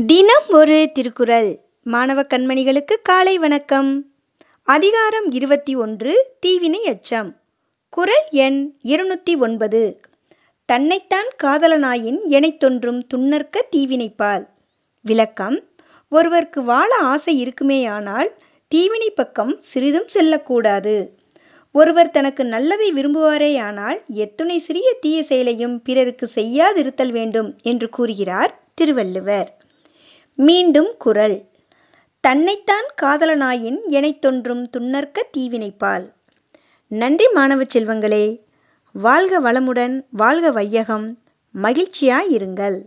தினம் ஒரு திருக்குறள். மாணவ கண்மணிகளுக்கு காலை வணக்கம். அதிகாரம் இருபத்தி ஒன்று தீவினை அச்சம். குறள் எண் இருநூற்றி ஒன்பது. தன்னைத்தான் காதலனாயின் எனைத்தொன்றும் துன்னர்க்க தீவினைப்பால். விளக்கம் ஒருவருக்கு வாழ ஆசை இருக்குமேயானால் தீவினை பக்கம் சிறிதும் செல்லக்கூடாது. ஒருவர் தனக்கு நல்லதை விரும்புவாரேயானால் எத்துணை சிறிய தீய செயலையும் பிறருக்கு செய்யாதிருத்தல் வேண்டும் என்று கூறுகிறார் திருவள்ளுவர். மீண்டும் குறள் தன்னைத்தான் காதலனாயின் எனைத்தொன்றும் துன்னற்க தீவினைப்பால். நன்றி மாணவ செல்வங்களே. வாழ்க வளமுடன் வாழ்க வையகம். மகிழ்ச்சியாயிருங்கள்